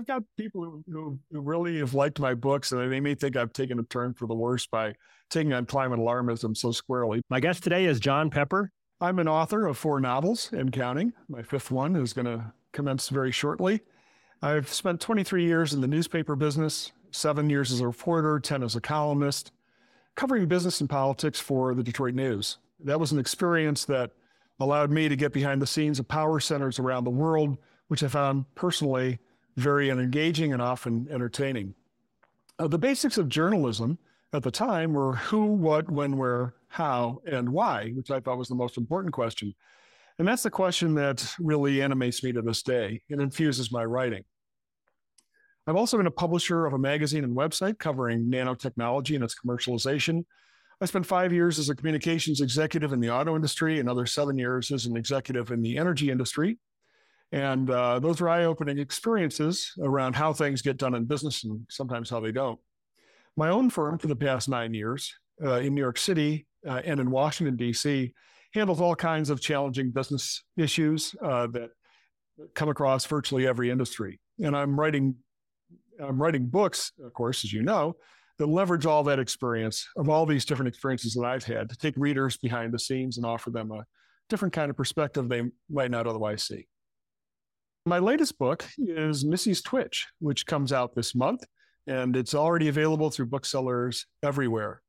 I've got people who, who, who really have liked my books, and they may think I've taken a turn for the worse by taking on climate alarmism so squarely. My guest today is Jon Pepper. I'm an author of four novels and counting. My fifth one is going to commence very shortly. I've spent 23 years in the newspaper business, seven years as a reporter, 10 as a columnist, covering business and politics for the Detroit News. That was an experience that allowed me to get behind the scenes of power centers around the world, which I found personally very engaging and often entertaining. Uh, the basics of journalism at the time were who, what, when, where, how, and why, which I thought was the most important question. And that's the question that really animates me to this day and infuses my writing. I've also been a publisher of a magazine and website covering nanotechnology and its commercialization. I spent five years as a communications executive in the auto industry, another seven years as an executive in the energy industry. And uh, those were eye opening experiences around how things get done in business and sometimes how they don't. My own firm for the past nine years uh, in New York City uh, and in Washington, D.C., handles all kinds of challenging business issues uh, that come across virtually every industry. And I'm writing, I'm writing books, of course, as you know, that leverage all that experience of all these different experiences that I've had to take readers behind the scenes and offer them a different kind of perspective they might not otherwise see. My latest book is Missy's Twitch, which comes out this month, and it's already available through booksellers everywhere.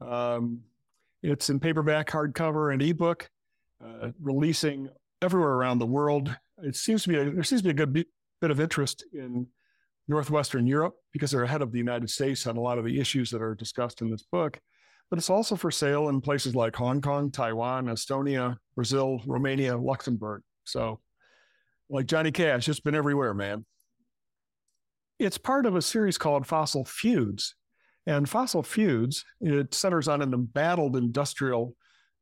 Um, it's in paperback, hardcover, and ebook, uh, releasing everywhere around the world. It seems to be a, there seems to be a good bit of interest in northwestern Europe because they're ahead of the United States on a lot of the issues that are discussed in this book. But it's also for sale in places like Hong Kong, Taiwan, Estonia, Brazil, Romania, Luxembourg. So, like Johnny Cash, it's been everywhere, man. It's part of a series called Fossil Feuds, and Fossil Feuds, it centers on an embattled industrial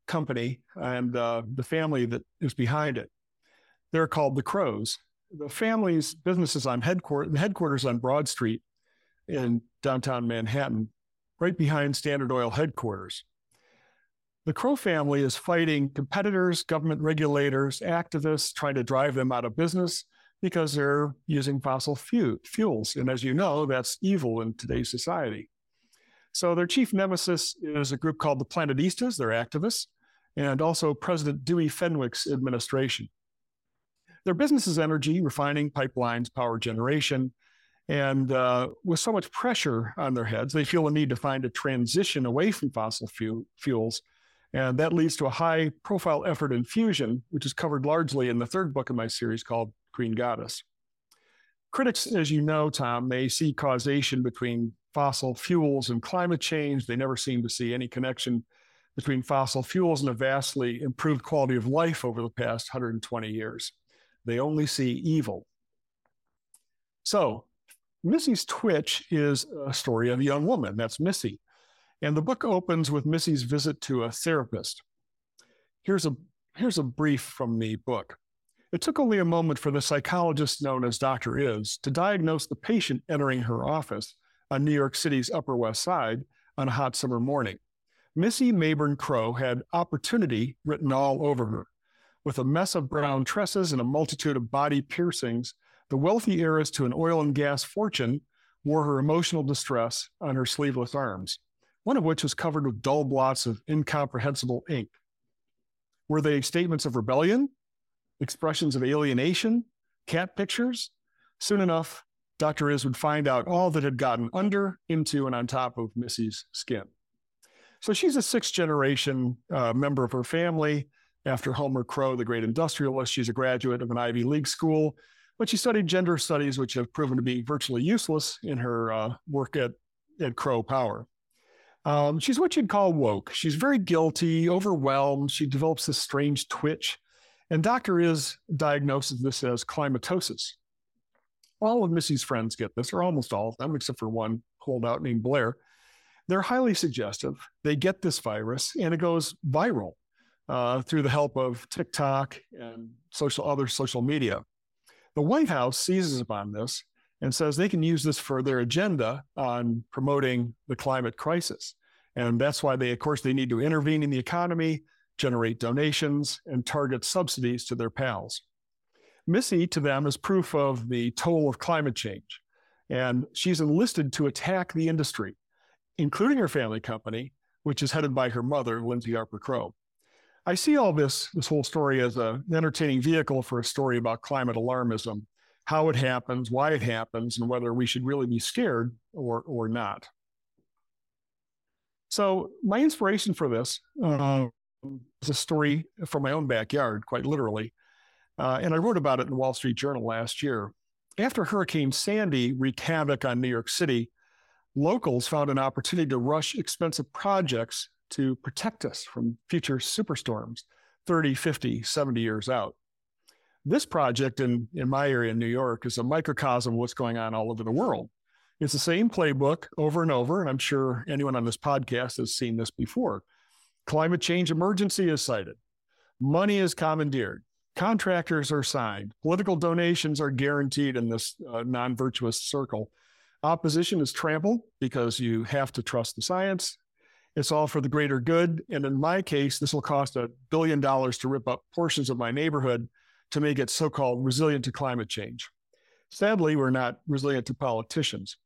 company and uh, the family that is behind it. They're called the Crowes. The family's business is on headquarters, the headquarters on Broad Street in downtown Manhattan, right behind Standard Oil headquarters. The Crowe family is fighting competitors, government regulators, activists, trying to drive them out of business because they're using fossil fuels. And as you know, that's evil in today's society. So their chief nemesis is a group called the Planetistas, they're activists, and also President Dewey Fenwick's administration. Their business is energy, refining, pipelines, power generation. And uh, with so much pressure on their heads, they feel a need to find a transition away from fossil fu- fuels. And that leads to a high profile effort in fusion, which is covered largely in the third book in my series called Green Goddess. Critics, as you know, Tom, may see causation between fossil fuels and climate change. They never seem to see any connection between fossil fuels and a vastly improved quality of life over the past 120 years. They only see evil. So, Missy's Twitch is a story of a young woman. That's Missy. And the book opens with Missy's visit to a therapist. Here's a, here's a brief from the book. It took only a moment for the psychologist known as Dr. Is to diagnose the patient entering her office on New York City's Upper West Side on a hot summer morning. Missy Mayburn Crowe had opportunity written all over her. With a mess of brown tresses and a multitude of body piercings, the wealthy heiress to an oil and gas fortune wore her emotional distress on her sleeveless arms, one of which was covered with dull blots of incomprehensible ink. Were they statements of rebellion, expressions of alienation, cat pictures? Soon enough, Dr. Is would find out all that had gotten under, into, and on top of Missy's skin. So she's a sixth generation uh, member of her family. After Homer Crowe, the great industrialist, she's a graduate of an Ivy League school, but she studied gender studies, which have proven to be virtually useless in her uh, work at, at Crowe Power. Um, she's what you'd call woke. She's very guilty, overwhelmed. She develops this strange twitch. And Dr. Is diagnoses this as climatosis, all of Missy's friends get this, or almost all of them, except for one holdout named Blair. They're highly suggestive. They get this virus and it goes viral uh, through the help of TikTok and social other social media. The White House seizes upon this and says they can use this for their agenda on promoting the climate crisis. And that's why they, of course, they need to intervene in the economy, generate donations, and target subsidies to their pals. Missy to them is proof of the toll of climate change. And she's enlisted to attack the industry, including her family company, which is headed by her mother, Lindsay Harper Crowe. I see all this, this whole story as an entertaining vehicle for a story about climate alarmism, how it happens, why it happens, and whether we should really be scared or, or not. So my inspiration for this uh, is a story from my own backyard, quite literally. Uh, and I wrote about it in the Wall Street Journal last year. After Hurricane Sandy wreaked havoc on New York City, locals found an opportunity to rush expensive projects to protect us from future superstorms 30, 50, 70 years out. This project in, in my area in New York is a microcosm of what's going on all over the world. It's the same playbook over and over, and I'm sure anyone on this podcast has seen this before. Climate change emergency is cited, money is commandeered, contractors are signed, political donations are guaranteed in this uh, non virtuous circle. Opposition is trampled because you have to trust the science. It's all for the greater good. And in my case, this will cost a billion dollars to rip up portions of my neighborhood to make it so called resilient to climate change. Sadly, we're not resilient to politicians.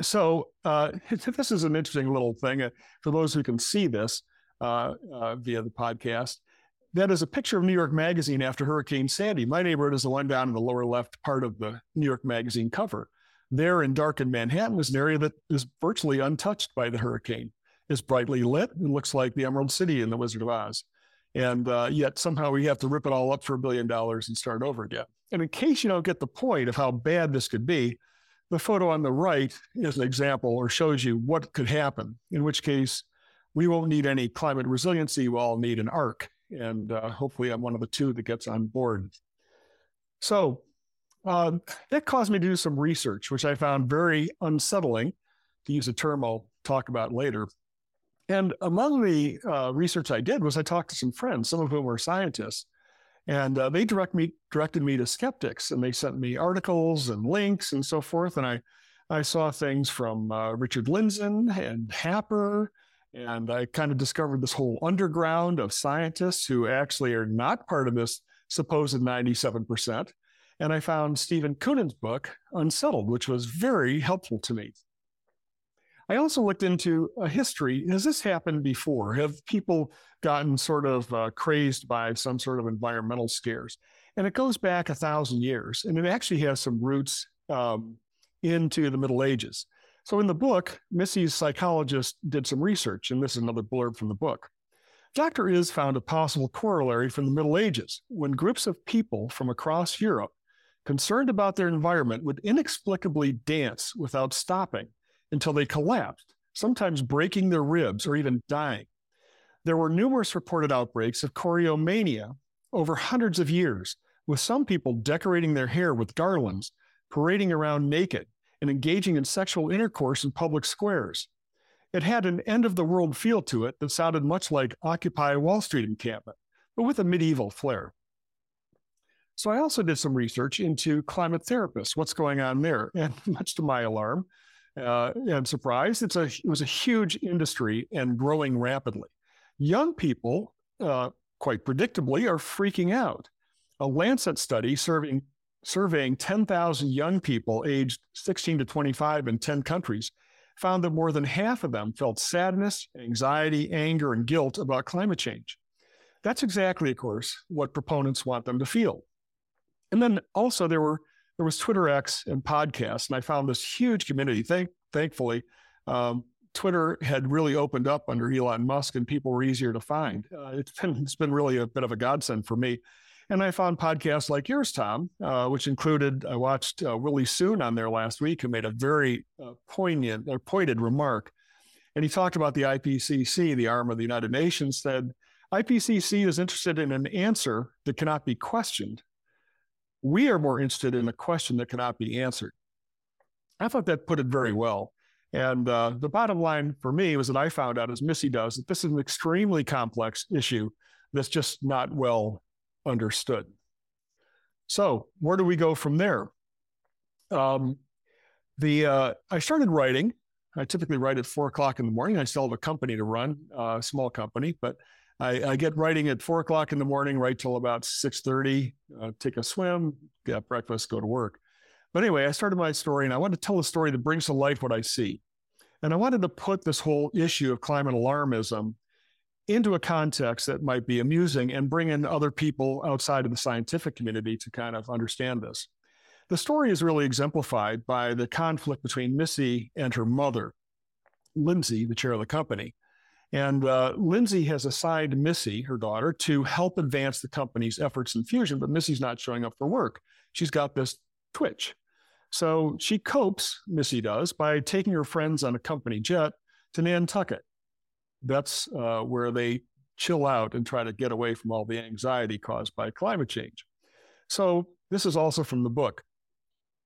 So uh, this is an interesting little thing uh, for those who can see this uh, uh, via the podcast. That is a picture of New York Magazine after Hurricane Sandy. My neighborhood is the one down in the lower left part of the New York Magazine cover. There in darkened Manhattan is an area that is virtually untouched by the hurricane. It's brightly lit. It looks like the Emerald City in The Wizard of Oz. And uh, yet somehow we have to rip it all up for a billion dollars and start over again. And in case you don't get the point of how bad this could be, the photo on the right is an example or shows you what could happen, in which case we won't need any climate resiliency. We'll all need an ARC. And uh, hopefully I'm one of the two that gets on board. So uh, that caused me to do some research, which I found very unsettling, to use a term I'll talk about later. And among the uh, research I did was I talked to some friends, some of whom were scientists, and uh, they direct me directed me to skeptics, and they sent me articles and links and so forth. And I I saw things from uh, Richard Lindzen and Happer, and I kind of discovered this whole underground of scientists who actually are not part of this supposed 97%. And I found Steven Koonin's book, Unsettled, which was very helpful to me. I also looked into a history. Has this happened before? Have people gotten sort of uh, crazed by some sort of environmental scares? And it goes back a thousand years, and it actually has some roots um, into the Middle Ages. So in the book, Missy's psychologist did some research, and this is another blurb from the book. Dr. Is found a possible corollary from the Middle Ages when groups of people from across Europe, concerned about their environment, would inexplicably dance without stopping until they collapsed, sometimes breaking their ribs or even dying. There were numerous reported outbreaks of choreomania over hundreds of years, with some people decorating their hair with garlands, parading around naked, and engaging in sexual intercourse in public squares. It had an end of the world feel to it that sounded much like Occupy Wall Street encampment, but with a medieval flair. So I also did some research into climate therapists, what's going on there. And much to my alarm, uh, and surprise, it's a it was a huge industry and growing rapidly. Young people, uh, quite predictably, are freaking out. A Lancet study serving, surveying 10,000 young people aged 16 to 25 in 10 countries found that more than half of them felt sadness, anxiety, anger, and guilt about climate change. That's exactly, of course, what proponents want them to feel. And then also there were there was Twitter X and podcasts, and I found this huge community. Thank, thankfully, um, Twitter had really opened up under Elon Musk, and people were easier to find. Uh, it's been it's been really a bit of a godsend for me. And I found podcasts like yours, Tom, uh, which included I watched uh, Willie Soon on there last week, who made a very uh, poignant or pointed remark, and he talked about the IPCC, the arm of the United Nations, said IPCC is interested in an answer that cannot be questioned we are more interested in a question that cannot be answered. I thought that put it very well. And uh, the bottom line for me was that I found out, as Missy does, that this is an extremely complex issue that's just not well understood. So, where do we go from there? Um, the uh, I started writing. I typically write at four o'clock in the morning. I still have a company to run, uh, a small company, but I, I get writing at four o'clock in the morning, right till about six thirty. Uh, take a swim, get breakfast, go to work. But anyway, I started my story, and I wanted to tell a story that brings to life what I see. And I wanted to put this whole issue of climate alarmism into a context that might be amusing and bring in other people outside of the scientific community to kind of understand this. The story is really exemplified by the conflict between Missy and her mother, Lindsay, the chair of the company. And uh, Lindsay has assigned Missy, her daughter, to help advance the company's efforts in fusion, but Missy's not showing up for work. She's got this twitch. So she copes, Missy does, by taking her friends on a company jet to Nantucket. That's uh, where they chill out and try to get away from all the anxiety caused by climate change. So this is also from the book.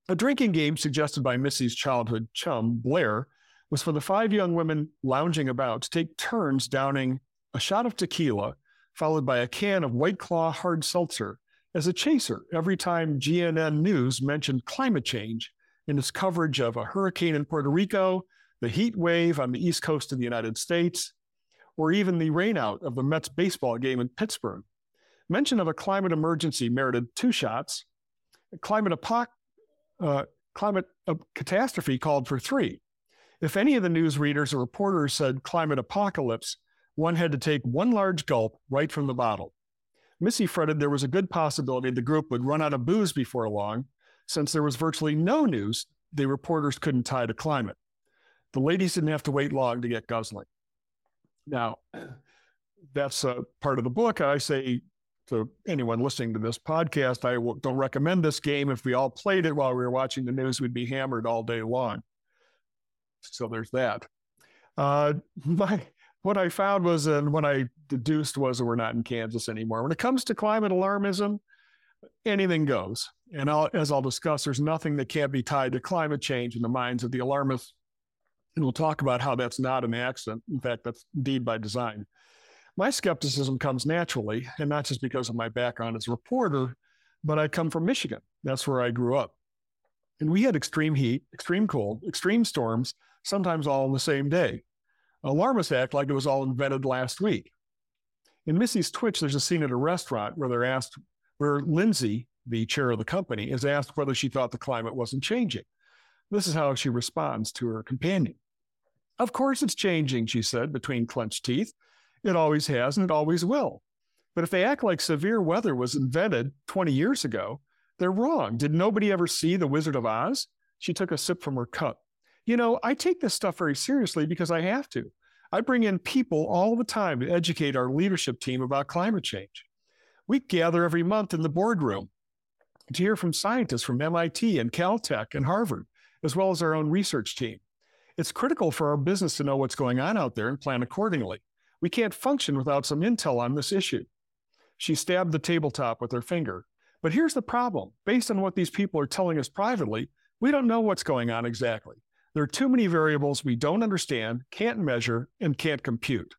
A drinking game suggested by Missy's childhood chum, Blair, was for the five young women lounging about to take turns downing a shot of tequila, followed by a can of White Claw hard seltzer, as a chaser every time GNN News mentioned climate change in its coverage of a hurricane in Puerto Rico, the heat wave on the east coast of the United States, or even the rainout of the Mets baseball game in Pittsburgh. Mention of a climate emergency merited two shots. A Climate apoc- uh, climate uh, catastrophe called for three. If any of the news readers or reporters said climate apocalypse, one had to take one large gulp right from the bottle. Missy fretted there was a good possibility the group would run out of booze before long, since there was virtually no news the reporters couldn't tie to climate. The ladies didn't have to wait long to get guzzling. Now, that's a part of the book. I say to anyone listening to this podcast, I don't recommend this game. If we all played it while we were watching the news, we'd be hammered all day long. So there's that. Uh, my what I found was, and what I deduced was that we're not in Kansas anymore. When it comes to climate alarmism, anything goes. And I'll, as I'll discuss, there's nothing that can't be tied to climate change in the minds of the alarmists. And we'll talk about how that's not an accident. In fact, that's indeed by design. My skepticism comes naturally, and not just because of my background as a reporter, but I come from Michigan. That's where I grew up. And we had extreme heat, extreme cold, extreme storms, sometimes all in the same day. Alarmists act like it was all invented last week. In Missy's Twitch, there's a scene at a restaurant where they're asked, where Lindsay, the chair of the company, is asked whether she thought the climate wasn't changing. This is how she responds to her companion. Of course it's changing, she said between clenched teeth. It always has and it always will. But if they act like severe weather was invented 20 years ago, they're wrong. Did nobody ever see The Wizard of Oz? She took a sip from her cup. You know, I take this stuff very seriously because I have to. I bring in people all the time to educate our leadership team about climate change. We gather every month in the boardroom to hear from scientists from MIT and Caltech and Harvard, as well as our own research team. It's critical for our business to know what's going on out there and plan accordingly. We can't function without some intel on this issue. She stabbed the tabletop with her finger. But here's the problem based on what these people are telling us privately, we don't know what's going on exactly. There are too many variables we don't understand, can't measure, and can't compute.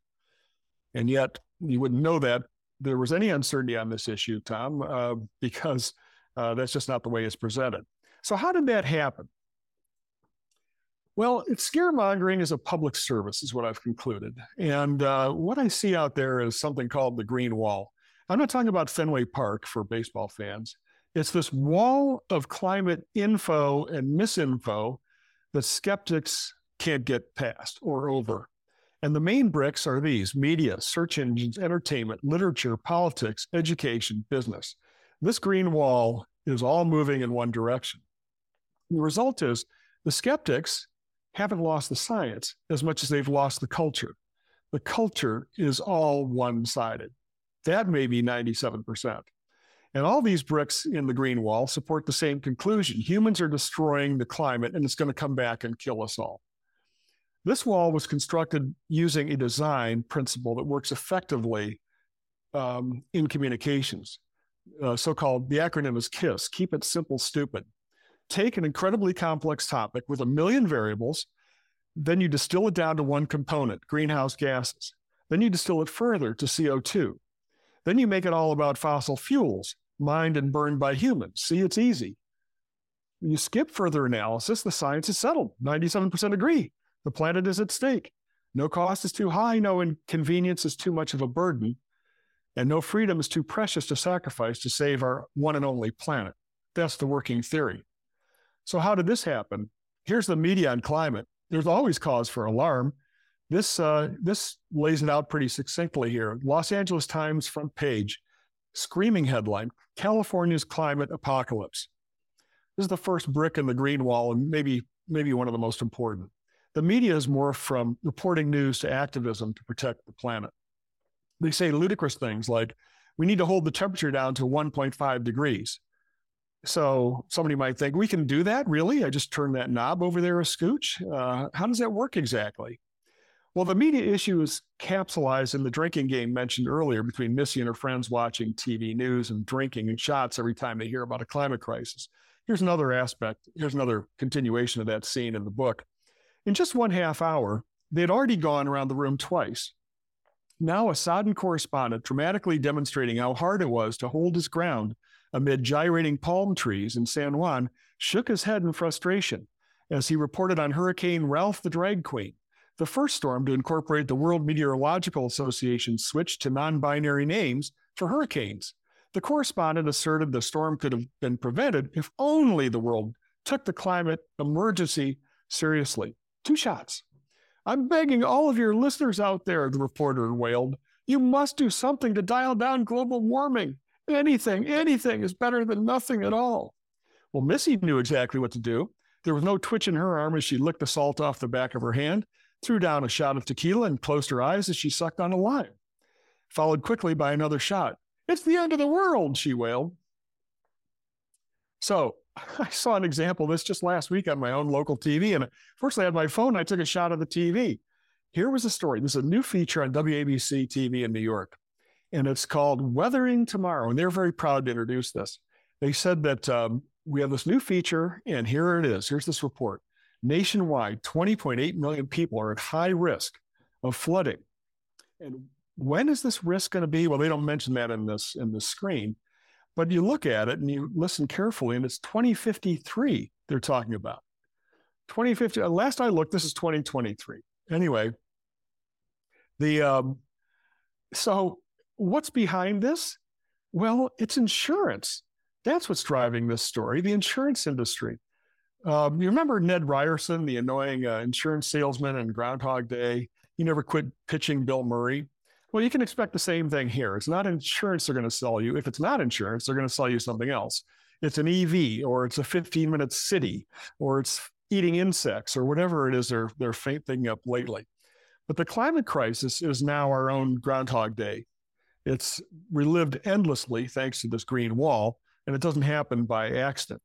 And yet, you wouldn't know that there was any uncertainty on this issue, Tom, uh, because uh, that's just not the way it's presented. So, how did that happen? Well, scaremongering is a public service, is what I've concluded. And uh, what I see out there is something called the Green Wall. I'm not talking about Fenway Park for baseball fans. It's this wall of climate info and misinfo that skeptics can't get past or over. And the main bricks are these media, search engines, entertainment, literature, politics, education, business. This green wall is all moving in one direction. The result is the skeptics haven't lost the science as much as they've lost the culture. The culture is all one sided. That may be 97%. And all these bricks in the green wall support the same conclusion humans are destroying the climate and it's going to come back and kill us all. This wall was constructed using a design principle that works effectively um, in communications. Uh, so called, the acronym is KISS keep it simple, stupid take an incredibly complex topic with a million variables, then you distill it down to one component, greenhouse gases. Then you distill it further to CO2. Then you make it all about fossil fuels, mined and burned by humans. See, it's easy. When you skip further analysis, the science is settled. 97% agree. The planet is at stake. No cost is too high, no inconvenience is too much of a burden, and no freedom is too precious to sacrifice to save our one and only planet. That's the working theory. So, how did this happen? Here's the media on climate. There's always cause for alarm. This, uh, this lays it out pretty succinctly here. Los Angeles Times front page, screaming headline California's climate apocalypse. This is the first brick in the green wall, and maybe, maybe one of the most important. The media is morphed from reporting news to activism to protect the planet. They say ludicrous things like, we need to hold the temperature down to 1.5 degrees. So somebody might think, we can do that? Really? I just turn that knob over there a scooch? Uh, how does that work exactly? Well, the media issue is capsulized in the drinking game mentioned earlier between Missy and her friends watching TV news and drinking and shots every time they hear about a climate crisis. Here's another aspect. Here's another continuation of that scene in the book. In just one half hour, they'd already gone around the room twice. Now, a sodden correspondent dramatically demonstrating how hard it was to hold his ground amid gyrating palm trees in San Juan shook his head in frustration as he reported on Hurricane Ralph the Drag Queen, the first storm to incorporate the World Meteorological Association's switch to non binary names for hurricanes. The correspondent asserted the storm could have been prevented if only the world took the climate emergency seriously. Two shots. I'm begging all of your listeners out there, the reporter wailed. You must do something to dial down global warming. Anything, anything is better than nothing at all. Well, Missy knew exactly what to do. There was no twitch in her arm as she licked the salt off the back of her hand, threw down a shot of tequila, and closed her eyes as she sucked on a lime. Followed quickly by another shot. It's the end of the world, she wailed. So I saw an example of this just last week on my own local TV. And fortunately, I had my phone. I took a shot of the TV. Here was a story. This is a new feature on WABC TV in New York, and it's called Weathering Tomorrow. And they're very proud to introduce this. They said that um, we have this new feature, and here it is. Here's this report. Nationwide, 20.8 million people are at high risk of flooding. And when is this risk going to be? Well, they don't mention that in this in the screen, but you look at it and you listen carefully, and it's 2053 they're talking about. 2050. Uh, last I looked, this is 2023. Anyway, the um, so what's behind this? Well, it's insurance. That's what's driving this story. The insurance industry. Um, you remember Ned Ryerson, the annoying uh, insurance salesman in Groundhog Day? He never quit pitching Bill Murray. Well, you can expect the same thing here. It's not insurance they're going to sell you. If it's not insurance, they're going to sell you something else. It's an EV or it's a 15 minute city or it's eating insects or whatever it is they're, they're thinking up lately. But the climate crisis is now our own Groundhog Day. It's relived endlessly thanks to this green wall, and it doesn't happen by accident.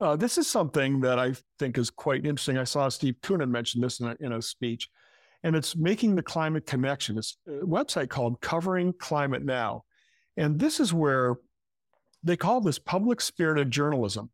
Uh, this is something that I think is quite interesting. I saw Steve Koonin mention this in a, in a speech and it's making the climate connection. It's a website called Covering Climate Now. And this is where they call this public spirited journalism.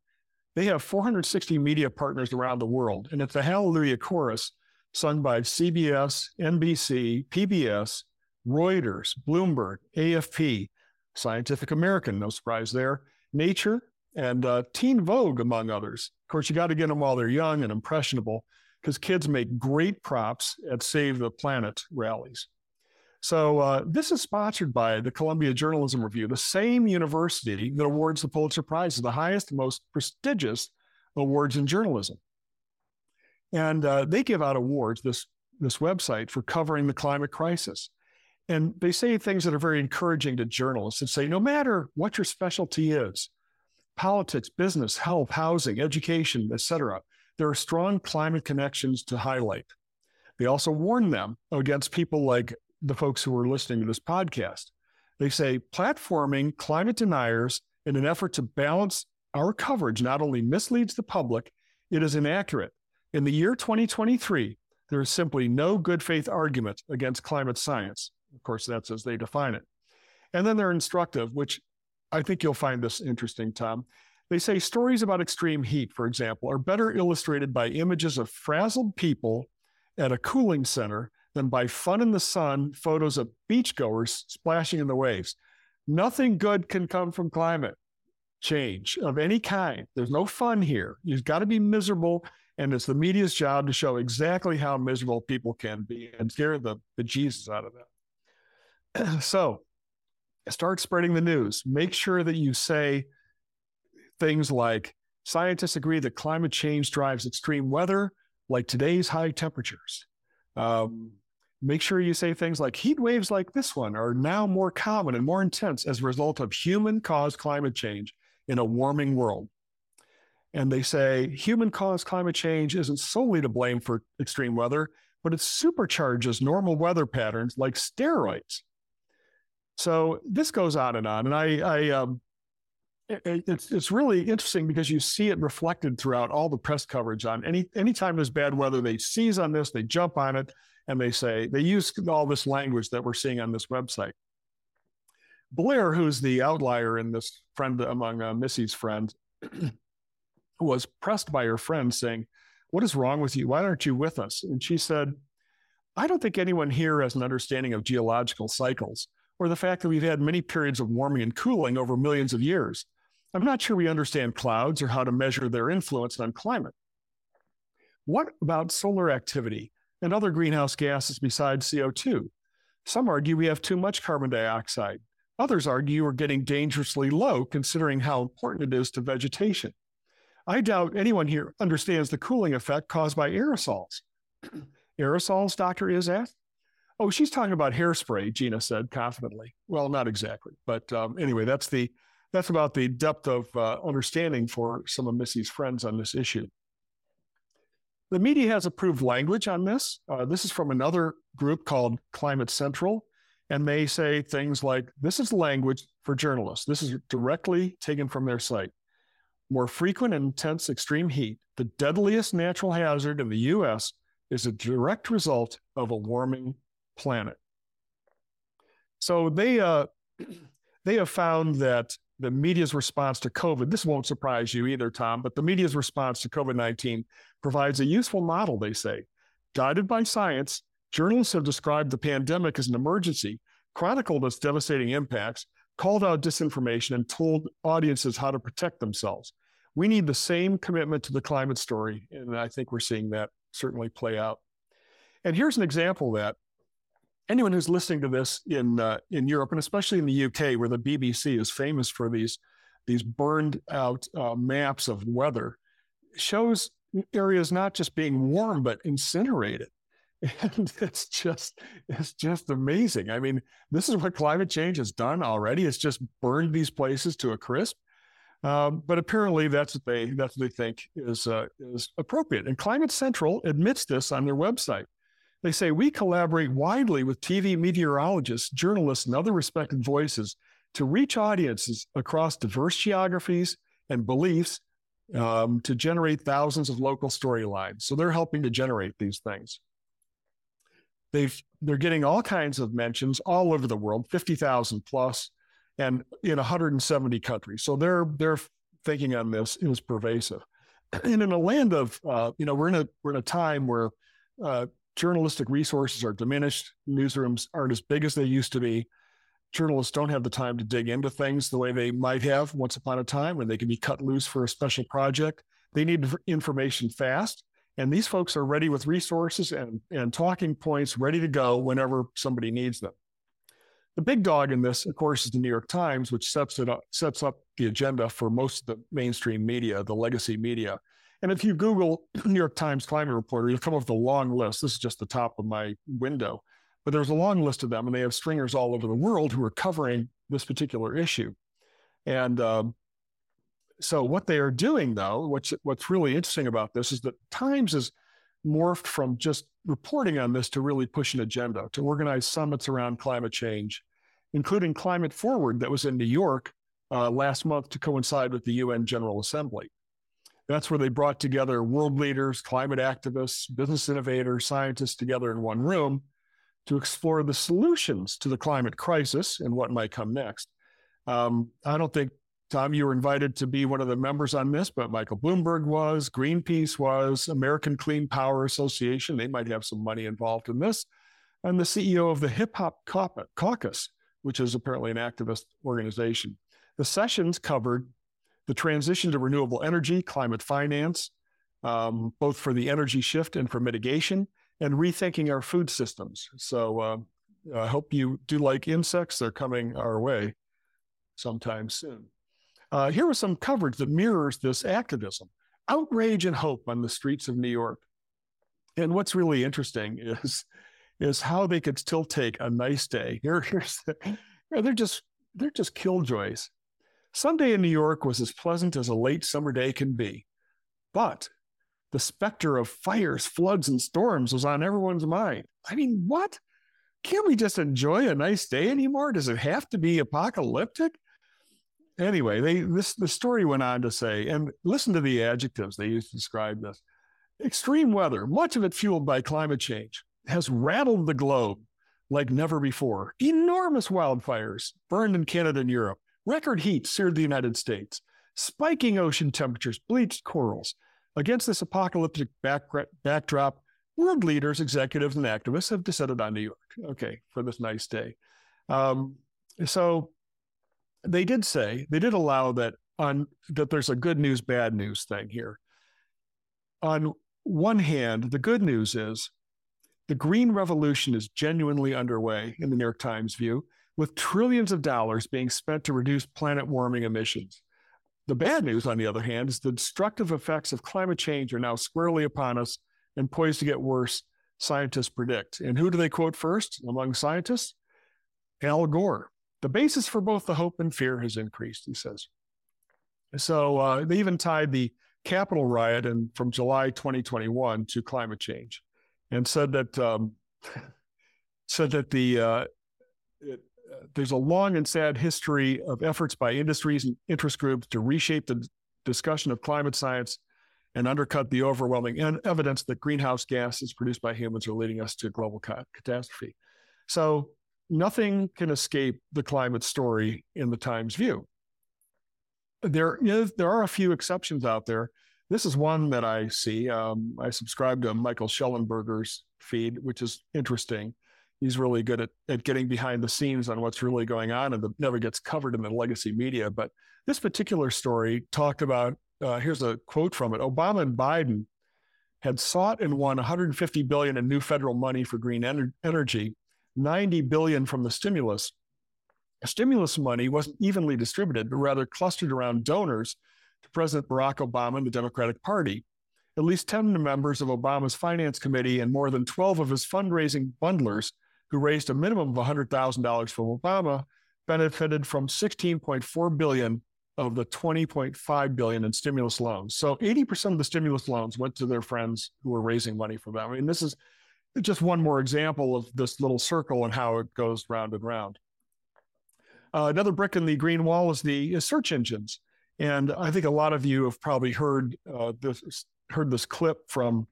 They have 460 media partners around the world, and it's a Hallelujah chorus sung by CBS, NBC, PBS, Reuters, Bloomberg, AFP, Scientific American, no surprise there, Nature, and uh, Teen Vogue, among others. Of course, you got to get them while they're young and impressionable because kids make great props at Save the Planet rallies. So uh, this is sponsored by the Columbia Journalism Review, the same university that awards the Pulitzer Prize, the highest, most prestigious awards in journalism. And uh, they give out awards, this, this website, for covering the climate crisis. And they say things that are very encouraging to journalists and say, no matter what your specialty is, politics, business, health, housing, education, etc., there are strong climate connections to highlight. They also warn them against people like the folks who are listening to this podcast. They say platforming climate deniers in an effort to balance our coverage not only misleads the public, it is inaccurate. In the year 2023, there is simply no good faith argument against climate science. Of course, that's as they define it. And then they're instructive, which I think you'll find this interesting, Tom. They say stories about extreme heat, for example, are better illustrated by images of frazzled people at a cooling center than by fun in the sun photos of beachgoers splashing in the waves. Nothing good can come from climate change of any kind. There's no fun here. You've got to be miserable And it's the media's job to show exactly how miserable people can be and scare the bejesus out of them. so start spreading the news. Make sure that you say things like scientists agree that climate change drives extreme weather, like today's high temperatures. Um, make sure you say things like heat waves like this one are now more common and more intense as a result of human caused climate change in a warming world. And they say human caused climate change isn't solely to blame for extreme weather, but it supercharges normal weather patterns like steroids. So this goes on and on. And I, I um, it, it's, it's really interesting because you see it reflected throughout all the press coverage on any anytime there's bad weather, they seize on this, they jump on it, and they say they use all this language that we're seeing on this website. Blair, who's the outlier in this friend among uh, Missy's friends, was pressed by her friend saying, What is wrong with you? Why aren't you with us? And she said, I don't think anyone here has an understanding of geological cycles or the fact that we've had many periods of warming and cooling over millions of years. I'm not sure we understand clouds or how to measure their influence on climate. What about solar activity and other greenhouse gases besides CO2? Some argue we have too much carbon dioxide. Others argue we're getting dangerously low considering how important it is to vegetation. I doubt anyone here understands the cooling effect caused by aerosols. aerosols, Dr. Asked. Oh, she's talking about hairspray, Gina said confidently. Well, not exactly. But um, anyway, that's the that's about the depth of uh, understanding for some of Missy's friends on this issue. The media has approved language on this. Uh, this is from another group called Climate Central. And they say things like this is language for journalists. This is directly taken from their site. More frequent and intense extreme heat, the deadliest natural hazard in the US, is a direct result of a warming planet. So they, uh, they have found that the media's response to COVID, this won't surprise you either, Tom, but the media's response to COVID 19 provides a useful model, they say. Guided by science, journalists have described the pandemic as an emergency, chronicled its devastating impacts, called out disinformation, and told audiences how to protect themselves. We need the same commitment to the climate story, and I think we're seeing that certainly play out. And here's an example of that. Anyone who's listening to this in uh, in Europe and especially in the UK, where the BBC is famous for these these burned out uh, maps of weather, shows areas not just being warm but incinerated. And it's just it's just amazing. I mean this is what climate change has done already. It's just burned these places to a crisp. Um, but apparently that's what they that's what they think is uh, is appropriate. And climate central admits this on their website they say we collaborate widely with tv meteorologists journalists and other respected voices to reach audiences across diverse geographies and beliefs um, to generate thousands of local storylines. So they're helping to generate these things. They've they're getting all kinds of mentions all over the world, fifty thousand plus, and in 170 countries. So their their thinking on this is pervasive. And in a land of uh, you know we're in a we're in a time where uh, journalistic resources are diminished, newsrooms aren't as big as they used to be journalists don't have the time to dig into things the way they might have once upon a time when they can be cut loose for a special project. They need information fast. And these folks are ready with resources and, and talking points ready to go whenever somebody needs them. The big dog in this, of course, is the New York Times, which sets it up, sets up the agenda for most of the mainstream media, the legacy media. And if you Google New York Times climate reporter, you'll come up with a long list. This is just the top of my window but there's a long list of them, and they have stringers all over the world who are covering this particular issue. And um, so, what they are doing, though, what's what's really interesting about this is that Times has morphed from just reporting on this to really push an agenda, to organize summits around climate change, including Climate Forward that was in New York uh, last month to coincide with the UN General Assembly. That's where they brought together world leaders, climate activists, business innovators, scientists together in one room to explore the solutions to the climate crisis and what might come next. Um, I don't think, Tom, you were invited to be one of the members on this, but Michael Bloomberg was, Greenpeace was, American Clean Power Association, they might have some money involved in this, and the CEO of the Hip Hop Caucus, which is apparently an activist organization. The sessions covered the transition to renewable energy, climate finance, um, both for the energy shift and for mitigation, and rethinking our food systems. So uh, I hope you do like insects. They're coming our way sometime soon. Uh, here was some coverage that mirrors this activism outrage and hope on the streets of New York. And what's really interesting is, is how they could still take a nice day. Here, here's the, they're just they're just killjoys. Sunday in New York was as pleasant as a late summer day can be, but the specter of fires, floods, and storms was on everyone's mind. I mean, what? Can't we just enjoy a nice day anymore? Does it have to be apocalyptic? Anyway, they this the story went on to say, and listen to the adjectives they used to describe this. Extreme weather, much of it fueled by climate change, has rattled the globe like never before. Enormous wildfires burned in Canada and Europe. Record heat seared the United States. Spiking ocean temperatures bleached corals. Against this apocalyptic backdrop, world leaders, executives, and activists have descended on New York. Okay, for this nice day. Um, so they did say they did allow that on that there's a good news bad news thing here. On one hand, the good news is the green revolution is genuinely underway in the New York Times view, with trillions of dollars being spent to reduce planet warming emissions. The bad news, on the other hand, is the destructive effects of climate change are now squarely upon us and poised to get worse, scientists predict. And who do they quote first among scientists? Al Gore. The basis for both the hope and fear has increased, he says. So uh, they even tied the Capitol riot in, from July 2021 to climate change and said that um, said that the uh, there's a long and sad history of efforts by industries and interest groups to reshape the discussion of climate science and undercut the overwhelming evidence that greenhouse gases produced by humans are leading us to global ca- catastrophe. So nothing can escape the climate story in the Times view. There is there are a few exceptions out there this is one that I see. Um, I subscribe to Michael Shellenberger's feed, which is interesting. He's really good at, at getting behind the scenes on what's really going on and that never gets covered in the legacy media. But this particular story talked about uh, here's a quote from it Obama and Biden had sought and won 150 billion in new federal money for green ener- energy, 90 billion from the stimulus. Stimulus money wasn't evenly distributed, but rather clustered around donors to President Barack Obama and the Democratic Party. At least 10 members of Obama's finance committee and more than 12 of his fundraising bundlers, who raised a minimum of $100,000 from Obama, benefited from 16.4 billion of the 20.5 billion in stimulus loans. So 80% of the stimulus loans went to their friends who were raising money for them. I mean, this is just one more example of this little circle and how it goes round and round. Uh, another brick in the green wall is the is search engines. And I think a lot of you have probably heard uh, this heard this clip from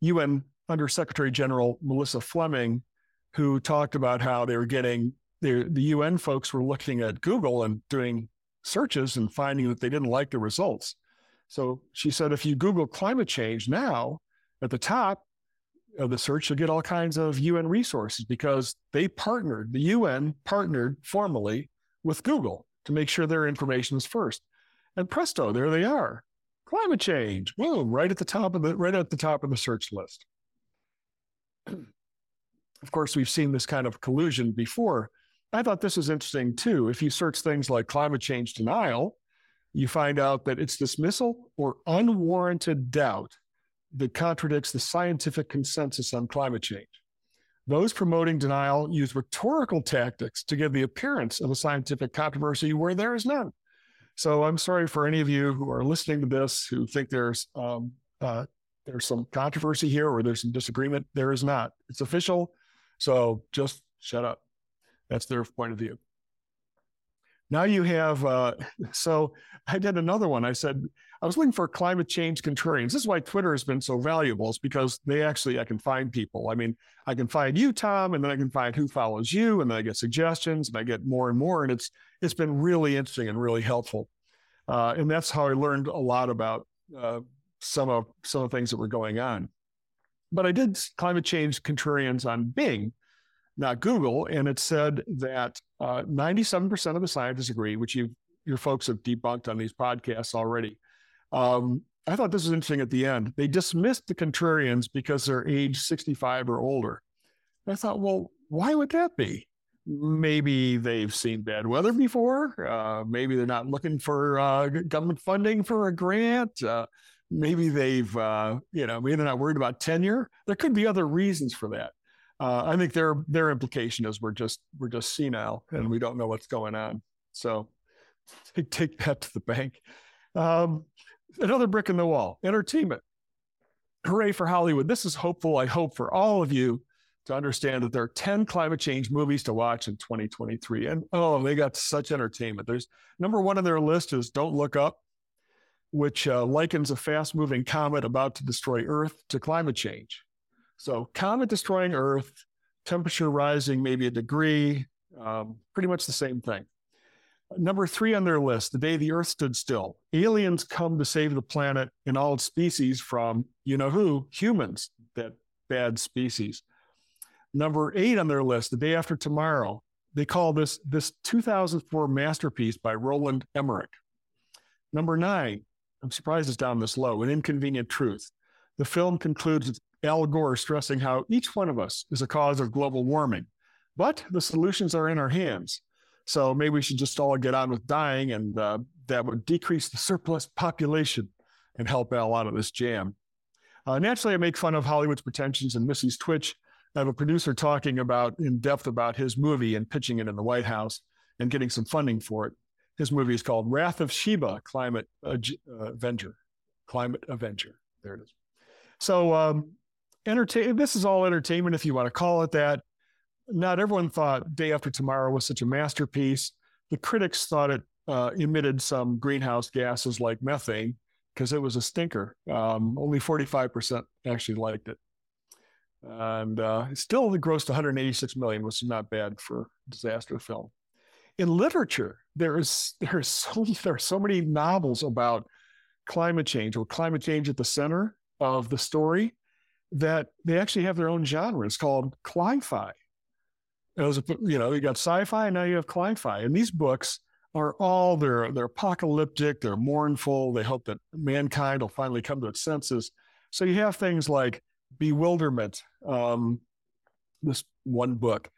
UN Undersecretary General Melissa Fleming, who talked about how they were getting the UN folks were looking at Google and doing searches and finding that they didn't like the results. So she said, if you Google climate change now, at the top of the search, you'll get all kinds of UN resources because they partnered, the UN partnered formally with Google to make sure their information is first. And presto, there they are. Climate change. Boom, right at the top of the right at the top of the search list. of course, we've seen this kind of collusion before. I thought this was interesting too. If you search things like climate change denial, you find out that it's dismissal or unwarranted doubt that contradicts the scientific consensus on climate change. Those promoting denial use rhetorical tactics to give the appearance of a scientific controversy where there is none. So I'm sorry for any of you who are listening to this who think there's um, uh, there's some controversy here or there's some disagreement. There is not. It's official. So just shut up. That's their point of view. Now you have, uh, so I did another one. I said, I was looking for climate change contrarians. This is why Twitter has been so valuable, is because they actually, I can find people. I mean, I can find you, Tom, and then I can find who follows you, and then I get suggestions, and I get more and more. And it's it's been really interesting and really helpful. Uh, and that's how I learned a lot about uh, some of some of the things that were going on. But I did climate change contrarians on Bing, not Google, and it said that uh, 97% of the scientists agree, which you your folks have debunked on these podcasts already. Um, I thought this was interesting at the end. They dismissed the contrarians because they're age 65 or older. I thought, well, why would that be? Maybe they've seen bad weather before. Uh, maybe they're not looking for uh, government funding for a grant. Uh, maybe they've, uh, you know, maybe they're not worried about tenure. There could be other reasons for that. Uh, I think their their implication is we're just we're just senile and we don't know what's going on. So take, take that to the bank. Um, another brick in the wall, entertainment. Hooray for Hollywood. This is hopeful, I hope, for all of you to understand that there are 10 climate change movies to watch in 2023. And oh, they got such entertainment. There's number one on their list is Don't Look Up, which uh, likens a fast moving comet about to destroy Earth to climate change. So, comet destroying Earth, temperature rising maybe a degree, um, pretty much the same thing. Number three on their list, the day the Earth stood still. Aliens come to save the planet and all its species from, you know who, humans, that bad species. Number eight on their list, the day after tomorrow. They call this this 2004 masterpiece by Roland Emmerich. Number nine, I'm surprised it's down this low, An Inconvenient Truth. The film concludes with Al Gore stressing how each one of us is a cause of global warming, but the solutions are in our hands. So maybe we should just all get on with dying, and uh, that would decrease the surplus population and help Al out of this jam. Uh, naturally, I make fun of Hollywood's pretensions and Missy's Twitch. I have a producer talking about in depth about his movie and pitching it in the White House and getting some funding for it. His movie is called Wrath of Sheba, Climate uh, Avenger. Climate Avenger. There it is. So, um, entertain. This is all entertainment, if you want to call it that not everyone thought Day After Tomorrow was such a masterpiece. The critics thought it uh, emitted some greenhouse gases like methane because it was a stinker. Um, only 45% actually liked it. And uh, still it grossed 186 million, which is not bad for a disaster film. In literature, there is there is so there are so many novels about climate change or climate change at the center of the story that they actually have their own genre. It's called cli-fi. It was, you know, you got sci-fi, and now you have cli-fi, and these books are all they're they're apocalyptic, they're mournful. They hope that mankind will finally come to its senses. So you have things like bewilderment. Um, this one book,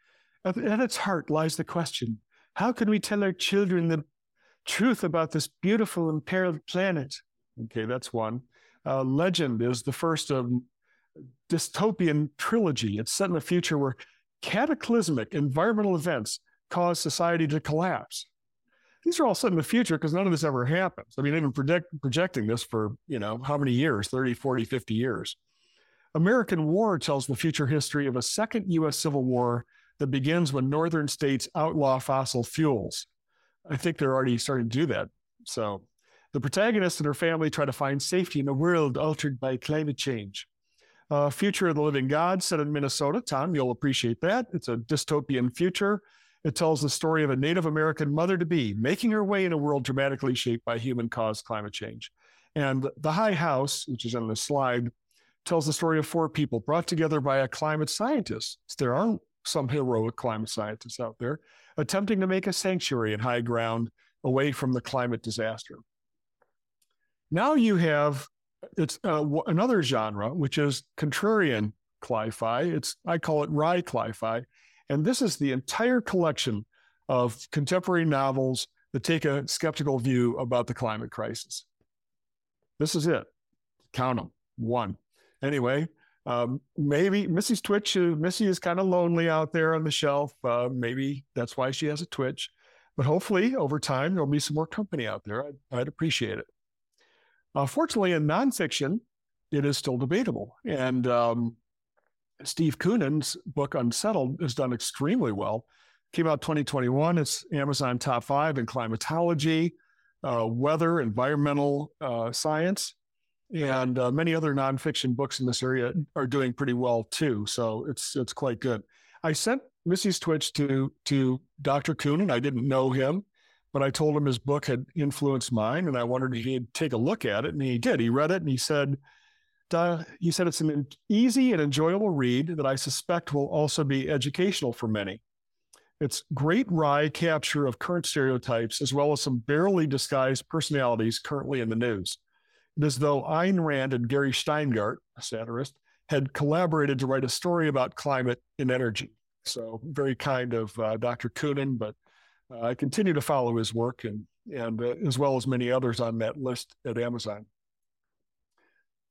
at its heart lies the question: How can we tell our children the truth about this beautiful and periled planet? Okay, that's one. Uh, Legend is the first of dystopian trilogy. It's set in a future where cataclysmic environmental events cause society to collapse. These are all set in the future because none of this ever happens. I mean, they've been projecting this for, you know, how many years 30, 40, 50 years. American War tells the future history of a second U.S. Civil War that begins when northern states outlaw fossil fuels. I think they're already starting to do that. So the protagonist and her family try to find safety in a world altered by climate change uh, Future of the Living God set in Minnesota. Tom, you'll appreciate that. It's a dystopian future. It tells the story of a Native American mother to be making her way in a world dramatically shaped by human caused climate change. And The High House, which is on the slide, tells the story of four people brought together by a climate scientist. There are some heroic climate scientists out there attempting to make a sanctuary in high ground away from the climate disaster. Now you have it's uh, another genre, which is contrarian cli-fi. It's I call it wry cli-fi, and this is the entire collection of contemporary novels that take a skeptical view about the climate crisis. This is it. Count them. One. Anyway, um, maybe Missy's Twitch. Uh, Missy is kind of lonely out there on the shelf. Uh, maybe that's why she has a Twitch. But hopefully, over time, there'll be some more company out there. I'd, I'd appreciate it. Uh, fortunately, in nonfiction, it is still debatable. And um, Steve Koonin's book Unsettled has done extremely well. Came out 2021. It's Amazon top five in climatology, uh, weather, environmental uh, science, and uh, many other nonfiction books in this area are doing pretty well too. So it's it's quite good. I sent Missy's Twitch to to Dr. Koonin. I didn't know him but I told him his book had influenced mine, and I wondered if he'd take a look at it, and he did. He read it, and he said, "He said it's an easy and enjoyable read that I suspect will also be educational for many. It's great wry capture of current stereotypes, as well as some barely disguised personalities currently in the news. As though Ayn Rand and Gary Shteyngart, a satirist, had collaborated to write a story about climate and energy. So very kind of uh, Dr. Koonin, but uh, I continue to follow his work and, and uh, as well as many others on that list at Amazon.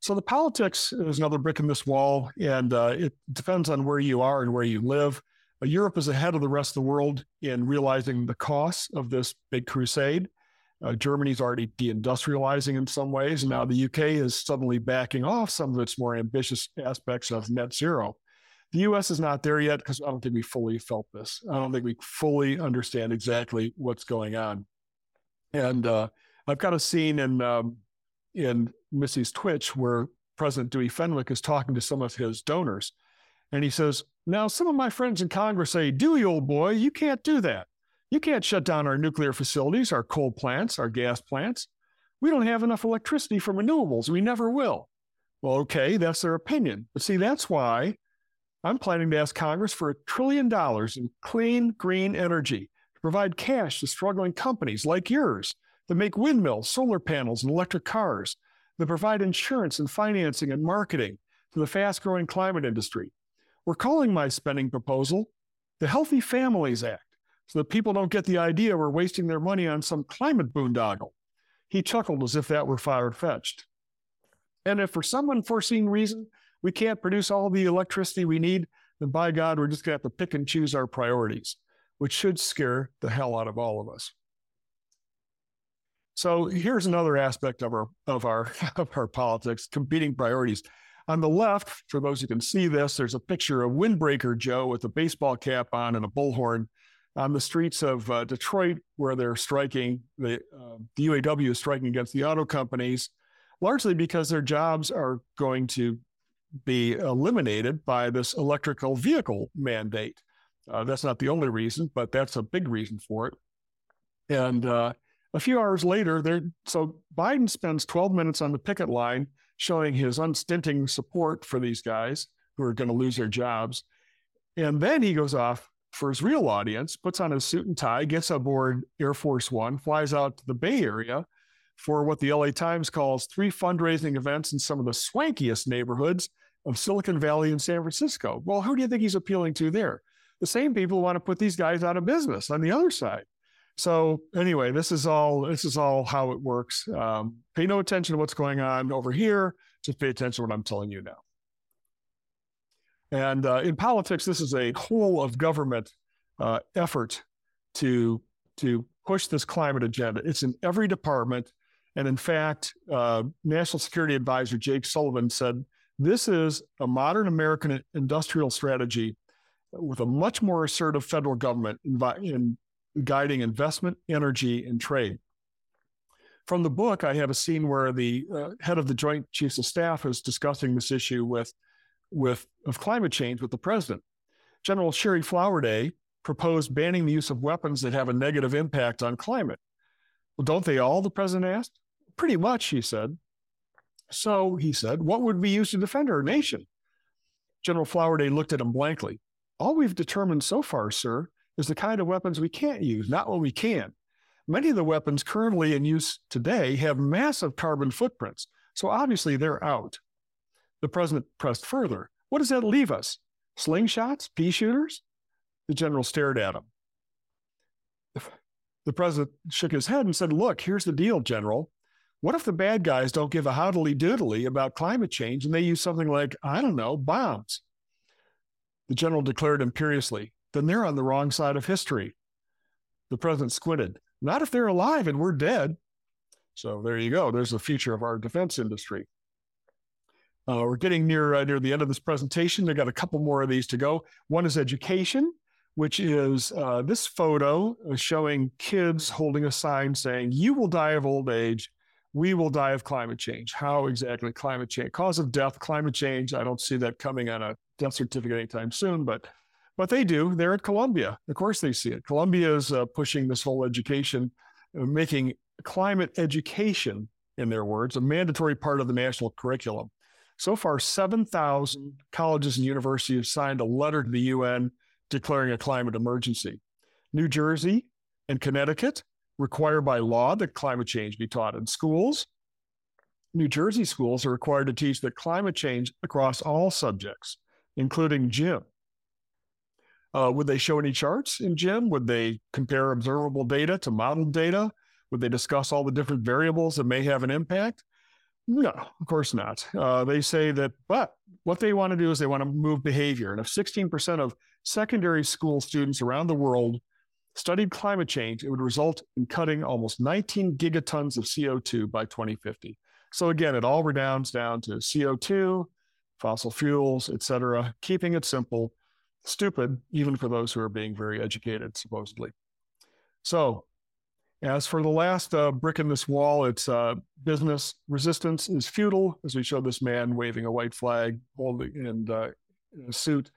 So the politics is another brick in this wall, and uh, it depends on where you are and where you live. Uh, Europe is ahead of the rest of the world in realizing the costs of this big crusade. Uh, Germany's already deindustrializing in some ways, and now the UK is suddenly backing off some of its more ambitious aspects of net zero. The US is not there yet because I don't think we fully felt this. I don't think we fully understand exactly what's going on. And uh, I've got a scene in um, in Missy's Twitch where President Dewey Fenwick is talking to some of his donors, and he says, "Now some of my friends in Congress say, Dewey, old boy, you can't do that. You can't shut down our nuclear facilities, our coal plants, our gas plants. We don't have enough electricity for renewables. We never will. Well, okay, that's their opinion. But see, that's why I'm planning to ask Congress for a trillion dollars in clean, green energy to provide cash to struggling companies like yours that make windmills, solar panels, and electric cars, that provide insurance and financing and marketing to the fast growing climate industry. We're calling my spending proposal the Healthy Families Act so that people don't get the idea we're wasting their money on some climate boondoggle. He chuckled as if that were far fetched. And if for some unforeseen reason we can't produce all the electricity we need, then by God, we're just going to have to pick and choose our priorities, which should scare the hell out of all of us. So here's another aspect of our of our of our politics: competing priorities. On the left, for those who can see this, there's a picture of Windbreaker Joe with a baseball cap on and a bullhorn on the streets of uh, Detroit, where they're striking, the, uh, the UAW is striking against the auto companies, largely because their jobs are going to be eliminated by this electrical vehicle mandate. Uh, that's not the only reason, but that's a big reason for it. And uh, a few hours later, there so Biden spends 12 minutes on the picket line showing his unstinting support for these guys who are going to lose their jobs. And then he goes off for his real audience, puts on his suit and tie, gets aboard Air Force One, flies out to the Bay Area for what the LA Times calls three fundraising events in some of the swankiest neighborhoods of Silicon Valley and San Francisco. Well, who do you think he's appealing to there? The same people want to put these guys out of business on the other side. So anyway, this is all this is all how it works. Um, pay no attention to what's going on over here. Just pay attention to what I'm telling you now. And uh, in politics, this is a whole of government uh, effort to to push this climate agenda. It's in every department, and in fact, uh, National Security Advisor Jake Sullivan said this is a modern American industrial strategy with a much more assertive federal government in, in guiding investment, energy, and trade. From the book, I have a scene where the uh, head of the Joint Chiefs of Staff is discussing this issue with with of climate change with the president. General Sherry Flowerday proposed banning the use of weapons that have a negative impact on climate. Well, don't they all? The president asked. Pretty much, he said. So he said, what would we use to defend our nation? General Flowerday looked at him blankly. All we've determined so far, sir, is the kind of weapons we can't use, not what we can. Many of the weapons currently in use today have massive carbon footprints, so obviously they're out. The president pressed further. What does that leave us? Slingshots? Pea shooters? The general stared at him. The president shook his head and said, Look, here's the deal, General. What if the bad guys don't give a howdly doodly about climate change and they use something like, I don't know, bombs? The general declared imperiously, Then they're on the wrong side of history. The president squinted. Not if they're alive and we're dead. So there you go. There's the future of our defense industry. Uh, we're getting near uh, near the end of this presentation. I got a couple more of these to go. One is education, which is uh, this photo showing kids holding a sign saying, "You will die of old age. We will die of climate change." How exactly climate change? Cause of death, climate change. I don't see that coming on a death certificate anytime soon, but but they do. They're at Columbia. Of course, they see it. Columbia is uh, pushing this whole education, uh, making climate education, in their words, a mandatory part of the national curriculum. So far, 7,000 colleges and universities have signed a letter to the UN declaring a climate emergency. New Jersey and Connecticut require by law that climate change be taught in schools. New Jersey schools are required to teach that climate change across all subjects, including gym. Uh, would they show any charts in gym? Would they compare observable data to modeled data? Would they discuss all the different variables that may have an impact? No, of course not. Uh, they say that, but what they want to do is they want to move behavior. And if 16% of secondary school students around the world studied climate change, it would result in cutting almost 19 gigatons of CO2 by 2050. So again, it all redounds down to CO2, fossil fuels, et cetera, keeping it simple, stupid, even for those who are being very educated, supposedly. So as for the last uh, brick in this wall, it's uh, business resistance is futile, as we show this man waving a white flag holding and uh, a suit.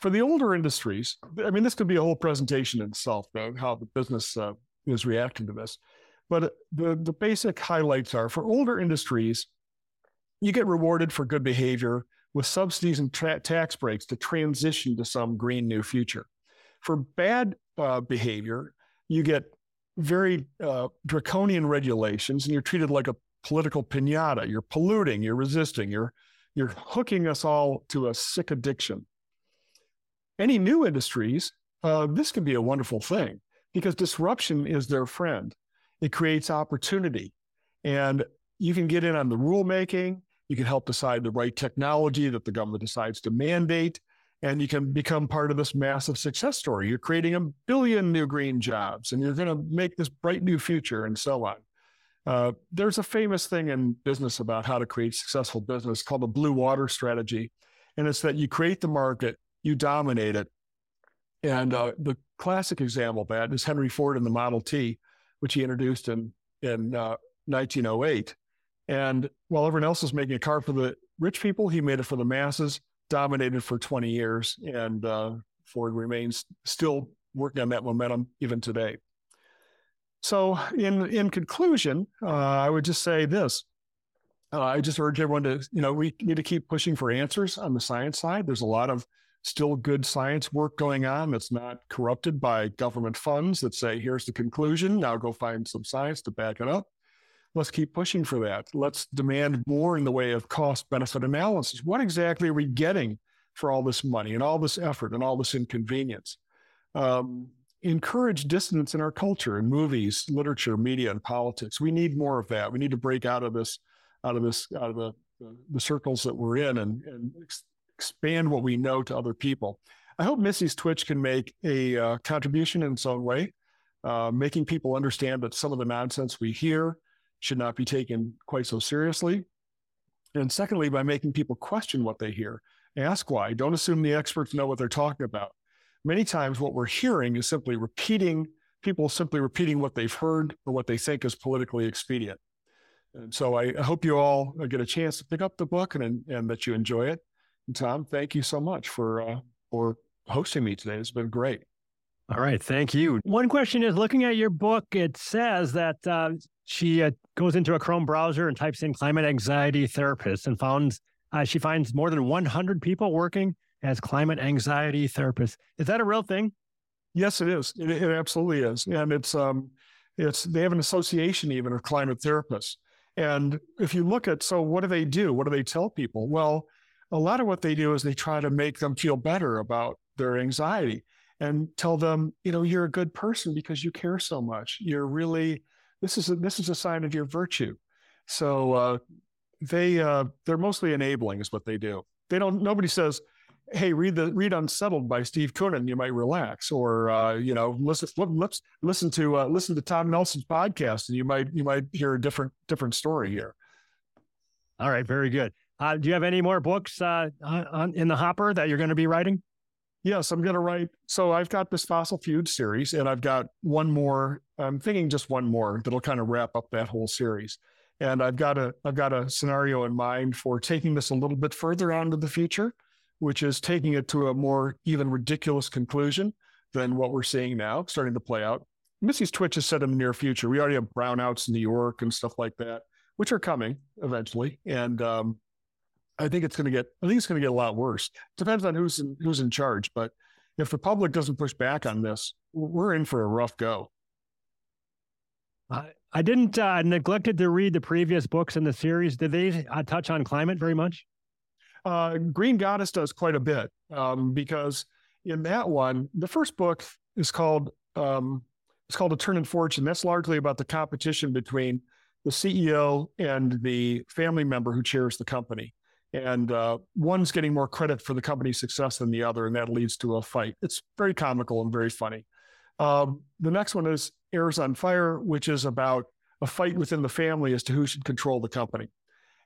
For the older industries, I mean, this could be a whole presentation in itself, though, how the business uh, is reacting to this. But the, the basic highlights are for older industries, you get rewarded for good behavior with subsidies and tra- tax breaks to transition to some green new future. For bad uh, behavior, you get very uh, draconian regulations and you're treated like a political pinata. You're polluting, you're resisting, you're, you're hooking us all to a sick addiction. Any new industries, uh, this can be a wonderful thing because disruption is their friend. It creates opportunity. And you can get in on the rulemaking, you can help decide the right technology that the government decides to mandate and you can become part of this massive success story. You're creating a billion new green jobs and you're going to make this bright new future and so on. Uh, there's a famous thing in business about how to create successful business called the blue water strategy. And it's that you create the market, you dominate it. And uh, the classic example of that is Henry Ford and the Model T, which he introduced in, in uh, 1908. And while everyone else was making a car for the rich people, he made it for the masses dominated for 20 years, and uh, Ford remains still working on that momentum even today. So, in in conclusion, uh, I would just say this: uh, I just urge everyone to, you know, we need to keep pushing for answers on the science side. There's a lot of still good science work going on that's not corrupted by government funds that say, here's the conclusion. Now go find some science to back it up let's keep pushing for that. Let's demand more in the way of cost benefit analysis. What exactly are we getting for all this money and all this effort and all this inconvenience? Um, encourage dissonance in our culture in movies, literature, media, and politics. We need more of that. We need to break out of this, out of this, out of the, the circles that we're in and, and ex- expand what we know to other people. I hope Missy's Twitch can make a uh, contribution in its own way, uh, making people understand that some of the nonsense we hear should not be taken quite so seriously. And secondly, by making people question what they hear, ask why. Don't assume the experts know what they're talking about. Many times, what we're hearing is simply repeating, people simply repeating what they've heard or what they think is politically expedient. And so I, hope you all get a chance to pick up the book and, and that you enjoy it. And Tom, thank you so much for, uh, for hosting me today. It's been great. All right. Thank you. One question is looking at your book, it says that uh, she uh, goes into a Chrome browser and types in climate anxiety therapist and finds uh, she finds more than 100 people working as climate anxiety therapists. Is that a real thing? Yes, it is. It, it absolutely is, and it's um, it's they have an association even of climate therapists. And if you look at so what do they do? What do they tell people? Well, a lot of what they do is they try to make them feel better about their anxiety and tell them, you know, you're a good person because you care so much. You're really this is a, this is a sign of your virtue. So uh, they uh, they're mostly enabling is what they do. They don't. Nobody says, "Hey, read the read Unsettled by Steve Koonin. You might relax," or uh, you know, listen let's listen to uh, listen to Tom Nelson's podcast, and you might you might hear a different different story here. All right, very good. Uh, do you have any more books uh, on, in the hopper that you're going to be writing? Yes, I'm going to write. So I've got this fossil feud series, and I've got one more. I'm thinking just one more that'll kind of wrap up that whole series. And I've got a I've got a scenario in mind for taking this a little bit further on to the future, which is taking it to a more even ridiculous conclusion than what we're seeing now, starting to play out. Missy's Twitch has said in the near future. We already have brownouts in New York and stuff like that, which are coming eventually. And um, I think it's going to get. I think it's going to get a lot worse. Depends on who's in, who's in charge, but if the public doesn't push back on this, we're in for a rough go. I, I didn't uh, neglected to read the previous books in the series. Did they uh, touch on climate very much? Uh, Green Goddess does quite a bit um, because in that one, the first book is called um, it's called A Turn in Fortune. That's largely about the competition between the CEO and the family member who chairs the company. And uh, one's getting more credit for the company's success than the other, and that leads to a fight. It's very comical and very funny. Um, the next one is Heirs on Fire, which is about a fight within the family as to who should control the company.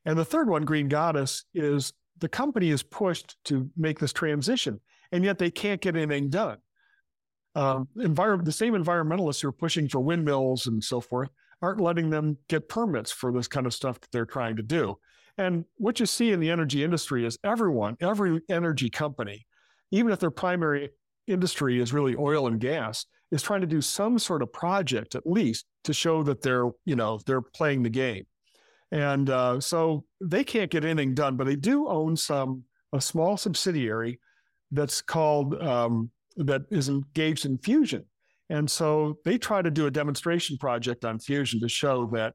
And the third one, Green Goddess, is the company is pushed to make this transition, and yet they can't get anything done. Um, envir- the same environmentalists who are pushing for windmills and so forth aren't letting them get permits for this kind of stuff that they're trying to do. And what you see in the energy industry is everyone, every energy company, even if their primary industry is really oil and gas, is trying to do some sort of project at least to show that they're, you know, they're playing the game. And uh, so they can't get anything done, but they do own some a small subsidiary that's called um, that is engaged in fusion. And so they try to do a demonstration project on fusion to show that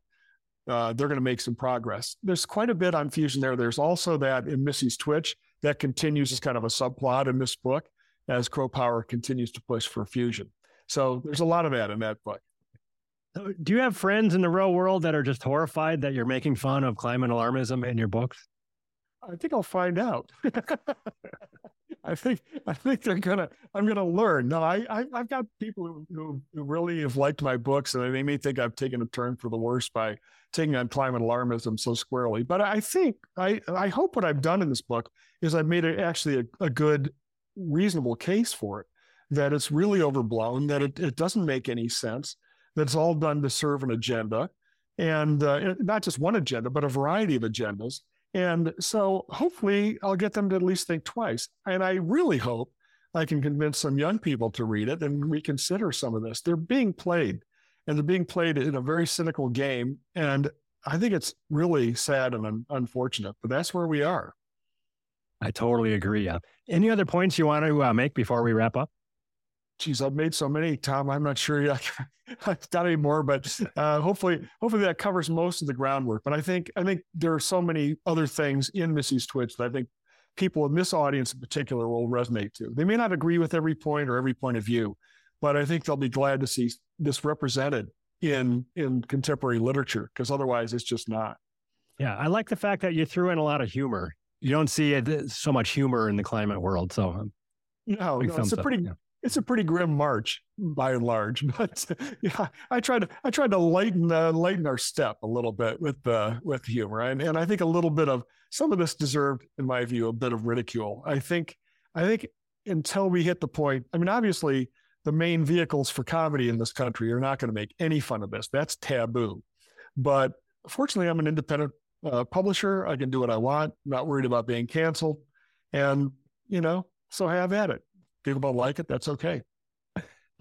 uh, they're going to make some progress. There's quite a bit on fusion there. There's also that in Missy's Twitch that continues as kind of a subplot in this book as Crowe Power continues to push for fusion. So there's a lot of that in that book. Do you have friends in the real world that are just horrified that you're making fun of climate alarmism in your books? I think I'll find out. I think I think they're gonna. I'm gonna learn. No, I, I have got people who, who, really have liked my books, and they may think I've taken a turn for the worse by taking on climate alarmism so squarely. But I think I I hope what I've done in this book is I've made it actually a, a good, reasonable case for it. That it's really overblown. That it, it doesn't make any sense. That it's all done to serve an agenda, and uh, not just one agenda, but a variety of agendas and so hopefully I'll get them to at least think twice. And I really hope I can convince some young people to read it and reconsider some of this. They're being played and they're being played in a very cynical game. And I think it's really sad and un- unfortunate, but that's where we are. I totally agree. Any other points you want to uh, make before we wrap up? Geez, I've made so many, Tom. I'm not sure I've got any more, but uh, hopefully, hopefully that covers most of the groundwork. But I think I think there are so many other things in Missy's Twitch that I think people in this audience in particular will resonate to. They may not agree with every point or every point of view, but I think they'll be glad to see this represented in in contemporary literature because otherwise it's just not. Yeah, I like the fact that you threw in a lot of humor. You don't see so much humor in the climate world, so um, no, no it's a pretty yeah it's a pretty grim march by and large. But yeah, I tried to I tried to lighten uh, lighten our step a little bit with uh, with humor, and and I think a little bit of some of this deserved, in my view, a bit of ridicule. I think I think until we hit the point, I mean, obviously the main vehicles for comedy in this country are not going to make any fun of this. That's taboo. But fortunately, I'm an independent uh, publisher. I can do what I want. Not worried about being canceled, and you know, so have at it people don't like it, that's okay.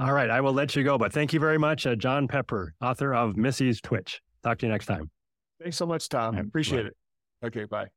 All right. I will let you go. But thank you very much, uh, Jon Pepper, author of Missy's Twitch. Talk to you next time. Thanks so much, Tom. Right, Appreciate it. Okay. Bye.